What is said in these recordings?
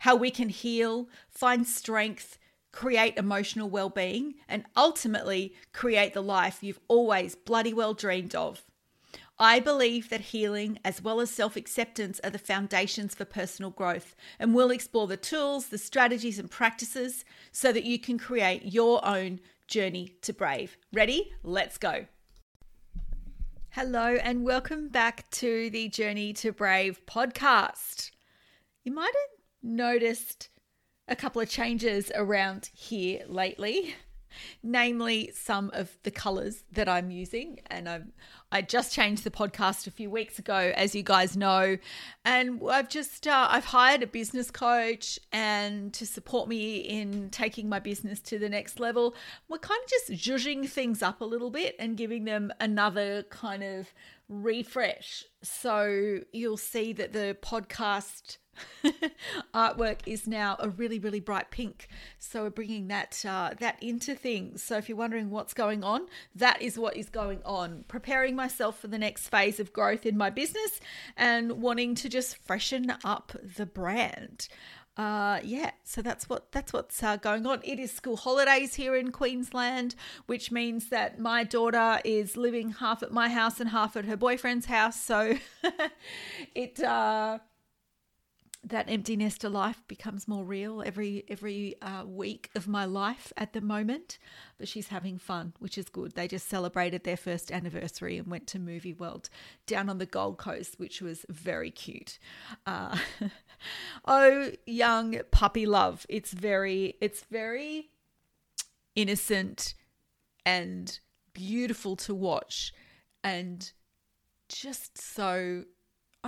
how we can heal, find strength, create emotional well being, and ultimately create the life you've always bloody well dreamed of. I believe that healing as well as self acceptance are the foundations for personal growth, and we'll explore the tools, the strategies, and practices so that you can create your own journey to brave. Ready? Let's go. Hello, and welcome back to the Journey to Brave podcast. You might have noticed a couple of changes around here lately, namely some of the colors that I'm using. And I've, I just changed the podcast a few weeks ago, as you guys know. And I've just, uh, I've hired a business coach and to support me in taking my business to the next level. We're kind of just zhuzhing things up a little bit and giving them another kind of refresh. So you'll see that the podcast artwork is now a really really bright pink. So we're bringing that uh, that into things. So if you're wondering what's going on that is what is going on. Preparing myself for the next phase of growth in my business and wanting to just freshen up the brand uh, yeah, so that's what that's what's uh, going on. It is school holidays here in Queensland, which means that my daughter is living half at my house and half at her boyfriend's house. So it uh, that empty nester life becomes more real every every uh, week of my life at the moment. But she's having fun, which is good. They just celebrated their first anniversary and went to Movie World down on the Gold Coast, which was very cute. Uh, oh, young puppy love! It's very it's very innocent and beautiful to watch, and just so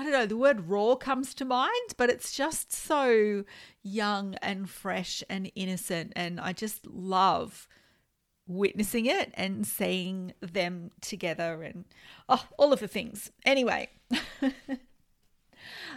I don't know, the word raw comes to mind, but it's just so young and fresh and innocent. And I just love witnessing it and seeing them together and oh, all of the things. Anyway.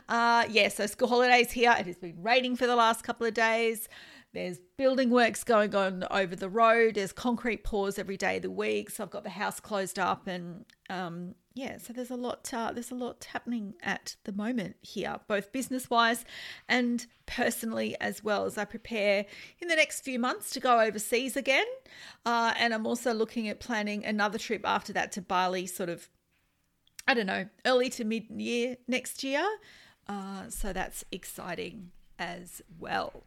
uh, yeah, so school holidays here. It has been raining for the last couple of days. There's building works going on over the road. There's concrete pours every day of the week. So I've got the house closed up and um, yeah, so there's a lot uh, there's a lot happening at the moment here, both business wise and personally as well as I prepare in the next few months to go overseas again. Uh, and I'm also looking at planning another trip after that to Bali, sort of I don't know, early to mid year next year. Uh, so that's exciting as well.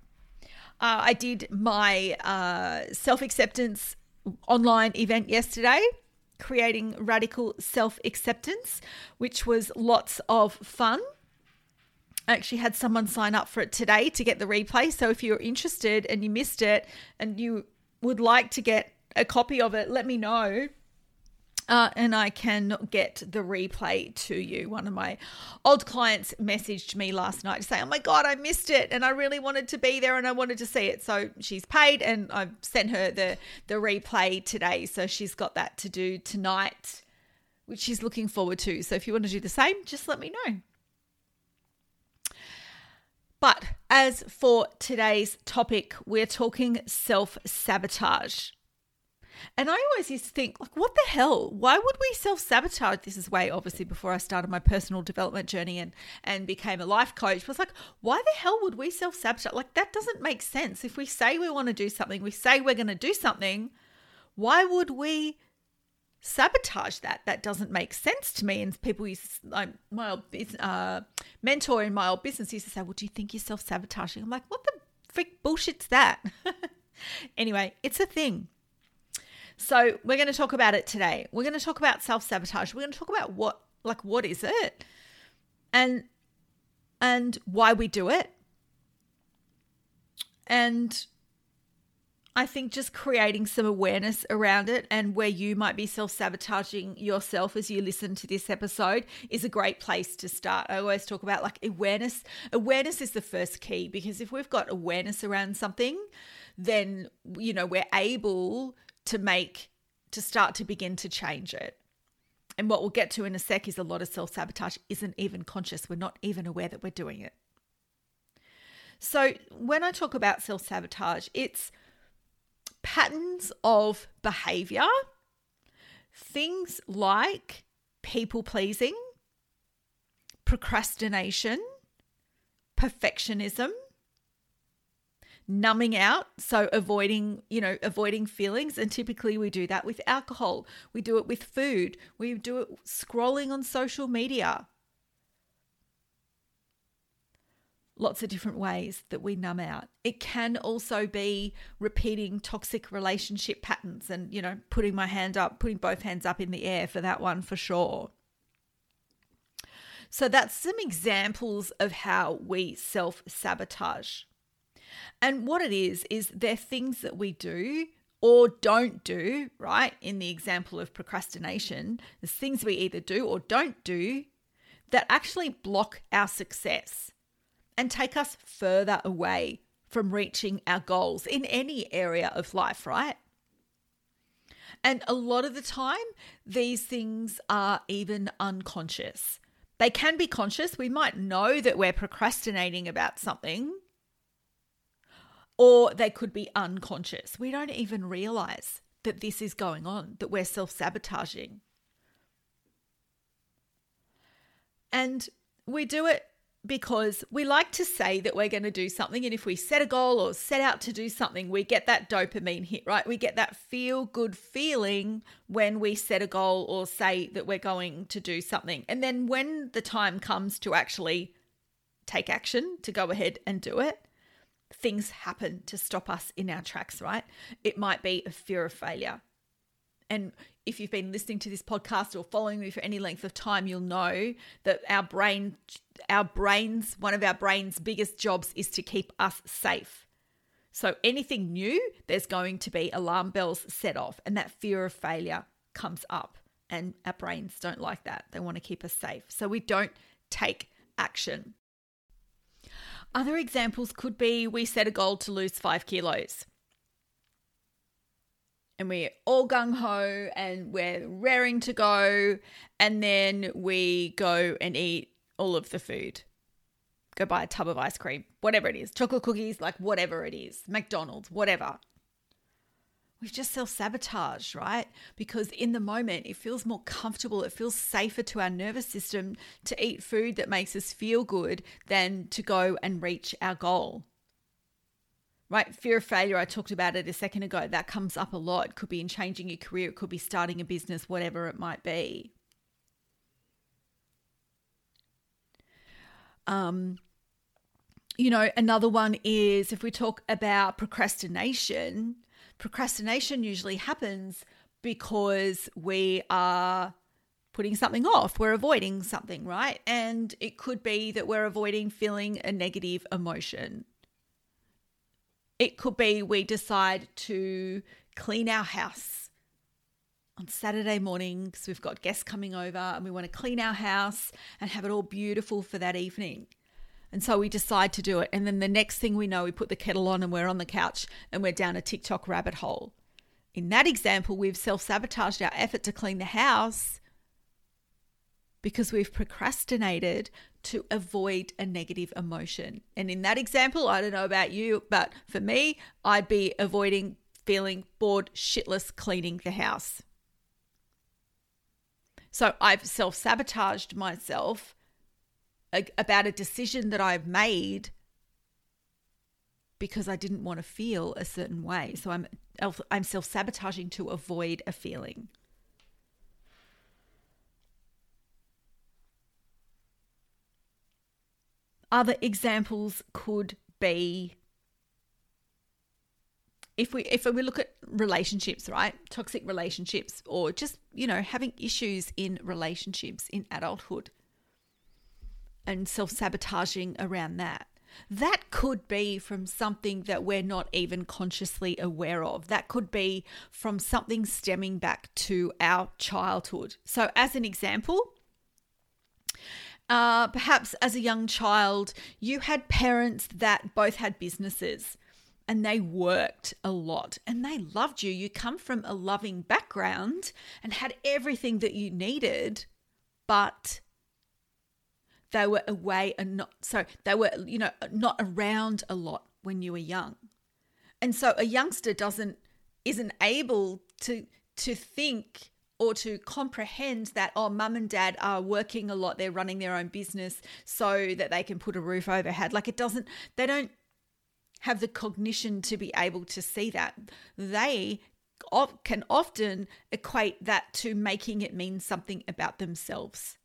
Uh, I did my uh, self acceptance online event yesterday creating radical self acceptance, which was lots of fun. I actually had someone sign up for it today to get the replay. So if you're interested and you missed it and you would like to get a copy of it, let me know uh, and I can get the replay to you. One of my old clients messaged me last night to say, Oh my God, I missed it. And I really wanted to be there and I wanted to see it. So she's paid and I've sent her the, the replay today. So she's got that to do tonight, which she's looking forward to. So if you want to do the same, just let me know. But as for today's topic, we're talking self sabotage. And I always used to think, like, what the hell? Why would we self sabotage? This is way obviously before I started my personal development journey and and became a life coach. It was like, why the hell would we self sabotage? Like that doesn't make sense. If we say we want to do something, we say we're going to do something. Why would we sabotage that? That doesn't make sense to me. And people used like my old uh, mentor in my old business used to say, "Well, do you think you're self sabotaging?" I'm like, what the freak bullshit's that? anyway, it's a thing. So we're going to talk about it today. We're going to talk about self-sabotage. We're going to talk about what like what is it? And and why we do it. And I think just creating some awareness around it and where you might be self sabotaging yourself as you listen to this episode is a great place to start. I always talk about like awareness. Awareness is the first key because if we've got awareness around something, then, you know, we're able to make, to start to begin to change it. And what we'll get to in a sec is a lot of self sabotage isn't even conscious. We're not even aware that we're doing it. So, when I talk about self sabotage, it's patterns of behavior, things like people pleasing, procrastination, perfectionism, numbing out so avoiding you know avoiding feelings and typically we do that with alcohol we do it with food we do it scrolling on social media lots of different ways that we numb out. It can also be repeating toxic relationship patterns and, you know, putting my hand up, putting both hands up in the air for that one for sure. So that's some examples of how we self sabotage. And what it is, is they're things that we do or don't do, right? In the example of procrastination, there's things we either do or don't do that actually block our success and take us further away from reaching our goals in any area of life, right? And a lot of the time, these things are even unconscious. They can be conscious. We might know that we're procrastinating about something, or they could be unconscious. We don't even realize that this is going on, that we're self sabotaging. And we do it because we like to say that we're going to do something. And if we set a goal or set out to do something, we get that dopamine hit, right? We get that feel good feeling when we set a goal or say that we're going to do something. And then when the time comes to actually take action, to go ahead and do it, things happen to stop us in our tracks, right? It might be a fear of failure. And if you've been listening to this podcast or following me for any length of time, you'll know that our brain, our brains, one of our brain's biggest jobs is to keep us safe. So anything new, there's going to be alarm bells set off, and that fear of failure comes up. And our brains don't like that. They want to keep us safe. So we don't take action. Other examples could be we set a goal to lose five kilos and we're all gung ho and we're raring to go. And then we go and eat all of the food. Go buy a tub of ice cream, whatever it is, chocolate cookies, like whatever it is, McDonald's, whatever. We've just self sabotaged, right? Because in the moment, it feels more comfortable. It feels safer to our nervous system to eat food that makes us feel good than to go and reach our goal right? Fear of failure, I talked about it a second ago. That comes up a lot. It could be in changing your career, it could be starting a business, whatever it might be. Um, you know, another one is if we talk about procrastination, procrastination usually happens because we are putting something off, we're avoiding something, right? And it could be that we're avoiding feeling a negative emotion it could be we decide to clean our house on Saturday mornings. We've got guests coming over and we want to clean our house and have it all beautiful for that evening. And so we decide to do it. And then the next thing we know, we put the kettle on and we're on the couch and we're down a TikTok rabbit hole. In that example, we've self sabotaged our effort to clean the house because we've procrastinated to avoid a negative emotion. And in that example, I don't know about you, but for me, I'd be avoiding feeling bored, shitless cleaning the house. So I've self sabotaged myself about a decision that I've made because I didn't want to feel a certain way. So I'm I'm self sabotaging to avoid a feeling. Other examples could be if we if we look at relationships, right? Toxic relationships or just, you know, having issues in relationships in adulthood and self-sabotaging around that. That could be from something that we're not even consciously aware of. That could be from something stemming back to our childhood. So, as an example, uh, perhaps as a young child, you had parents that both had businesses and they worked a lot and they loved you. You come from a loving background and had everything that you needed, but they were away and not so they were, you know, not around a lot when you were young. And so a youngster doesn't isn't able to to think or to comprehend that oh mum and dad are working a lot they're running their own business so that they can put a roof over head. Like it doesn't they don't have the cognition to be able to see that. They can often equate that to making it mean something about themselves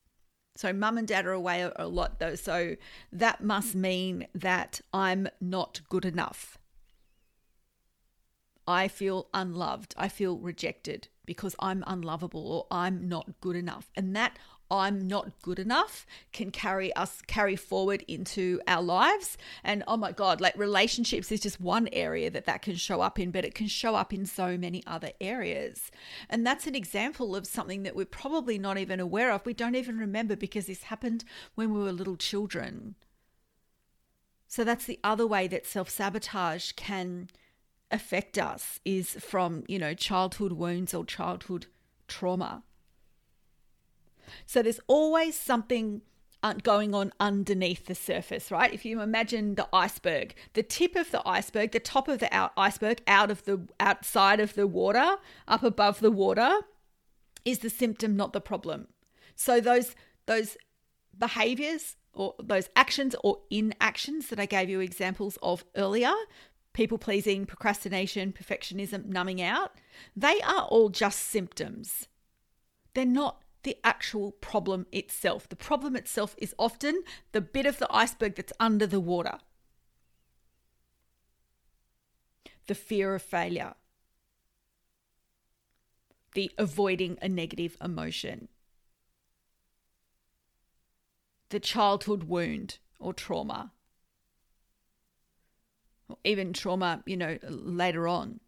so mum and dad are away a lot though so that must mean that i'm not good enough I feel unloved, I feel rejected because I'm unlovable or I'm not good enough. And that I'm not good enough can carry us carry forward into our lives. And oh my God, like relationships is just one area that that can show up in, but it can show up in so many other areas. And that's an example of something that we're probably not even aware of. We don't even remember because this happened when we were little children. So that's the other way that self sabotage can affect us is from, you know, childhood wounds or childhood trauma. So there's always something uh, going on underneath the surface, right? If you imagine the iceberg, the tip of the iceberg, the top of the out iceberg out of the outside of the water, up above the water is the symptom, not the problem. So those those behaviors or those actions or inactions that I gave you examples of earlier people pleasing, procrastination, perfectionism, numbing out, they are all just symptoms. They're not the actual problem itself. The problem itself is often the bit of the iceberg that's under the water. The fear of failure, the avoiding a negative emotion, the childhood wound or trauma or even trauma, you know, later on.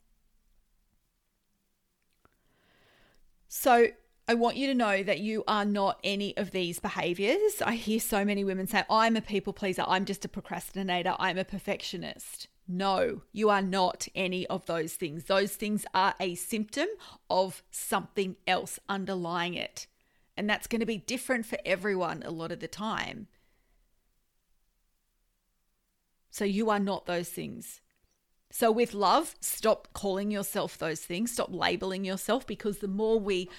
So I want you to know that you are not any of these behaviors. I hear so many women say, I'm a people pleaser, I'm just a procrastinator, I'm a perfectionist. No, you are not any of those things. Those things are a symptom of something else underlying it. And that's going to be different for everyone a lot of the time. So you are not those things. So, with love, stop calling yourself those things, stop labeling yourself because the more we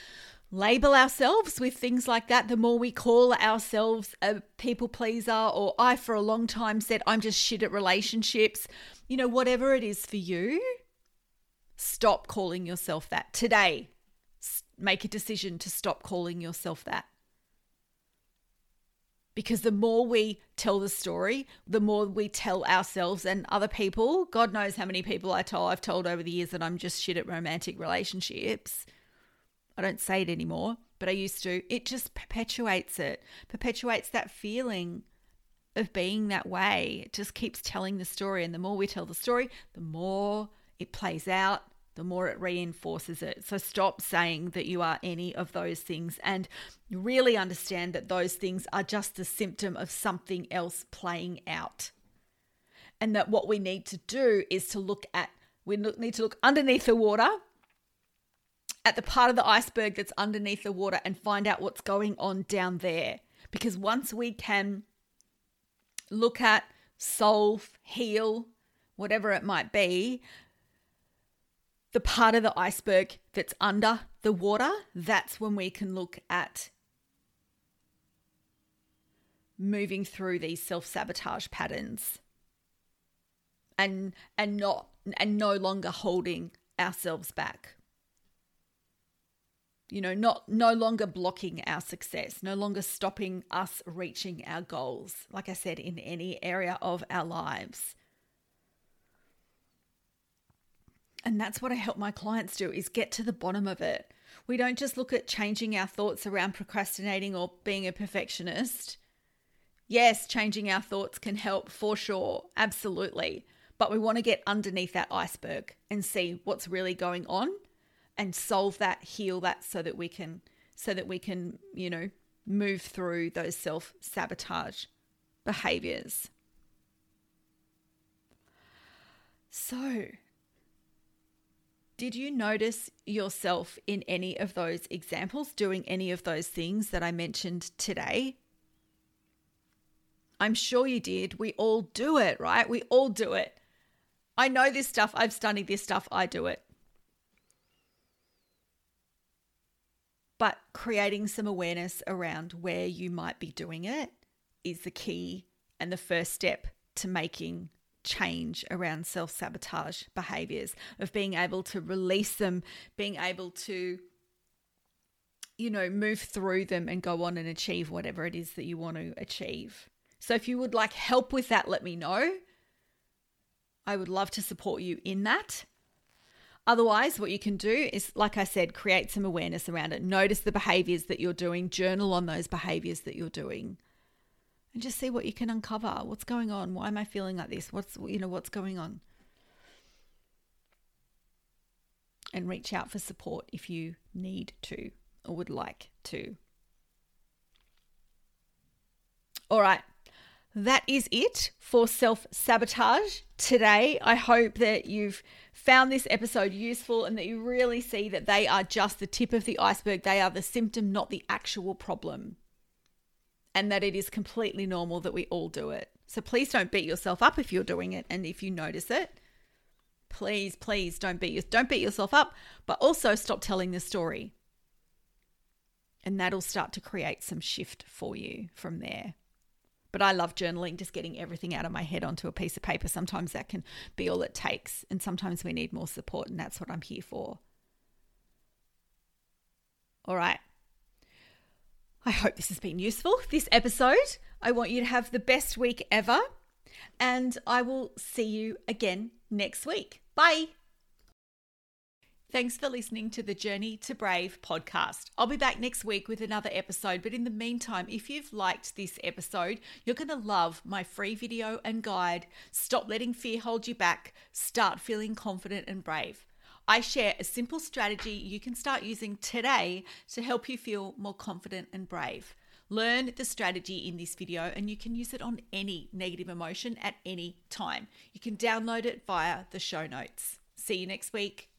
label ourselves with things like that, the more we call ourselves a people pleaser, or I, for a long time, said, I'm just shit at relationships. You know, whatever it is for you, stop calling yourself that. Today, make a decision to stop calling yourself that because the more we tell the story, the more we tell ourselves and other people. God knows how many people I told I've told over the years that I'm just shit at romantic relationships. I don't say it anymore, but I used to. It just perpetuates it, perpetuates that feeling of being that way. It just keeps telling the story. And the more we tell the story, the more it plays out, the more it reinforces it. So stop saying that you are any of those things and really understand that those things are just a symptom of something else playing out. And that what we need to do is to look at, we need to look underneath the water, at the part of the iceberg that's underneath the water, and find out what's going on down there. Because once we can look at, solve, heal, whatever it might be, the part of the iceberg that's under the water, that's when we can look at moving through these self-sabotage patterns and and not and no longer holding ourselves back you know not no longer blocking our success no longer stopping us reaching our goals like i said in any area of our lives And that's what I help my clients do is get to the bottom of it. We don't just look at changing our thoughts around procrastinating or being a perfectionist. Yes, changing our thoughts can help for sure, absolutely. But we want to get underneath that iceberg and see what's really going on and solve that, heal that so that we can so that we can, you know, move through those self-sabotage behaviors. So, did you notice yourself in any of those examples doing any of those things that I mentioned today? I'm sure you did. We all do it, right? We all do it. I know this stuff. I've studied this stuff. I do it. But creating some awareness around where you might be doing it is the key and the first step to making change around self sabotage behaviors, of being able to release them, being able to, you know, move through them and go on and achieve whatever it is that you want to achieve. So if you would like help with that, let me know. I would love to support you in that. Otherwise, what you can do is, like I said, create some awareness around it. Notice the behaviors that you're doing, journal on those behaviors that you're doing and just see what you can uncover. What's going on? Why am I feeling like this? What's you know what's going on? And reach out for support if you need to or would like to. All right. That is it for self sabotage today. I hope that you've found this episode useful and that you really see that they are just the tip of the iceberg. They are the symptom, not the actual problem and that it is completely normal that we all do it. So please don't beat yourself up if you're doing it and if you notice it. Please, please don't beat don't beat yourself up, but also stop telling the story. And that'll start to create some shift for you from there. But I love journaling, just getting everything out of my head onto a piece of paper. Sometimes that can be all it takes, and sometimes we need more support, and that's what I'm here for. All right. I hope this has been useful, this episode. I want you to have the best week ever, and I will see you again next week. Bye. Thanks for listening to the Journey to Brave podcast. I'll be back next week with another episode, but in the meantime, if you've liked this episode, you're going to love my free video and guide Stop Letting Fear Hold You Back, Start Feeling Confident and Brave. I share a simple strategy you can start using today to help you feel more confident and brave. Learn the strategy in this video and you can use it on any negative emotion at any time. You can download it via the show notes. See you next week.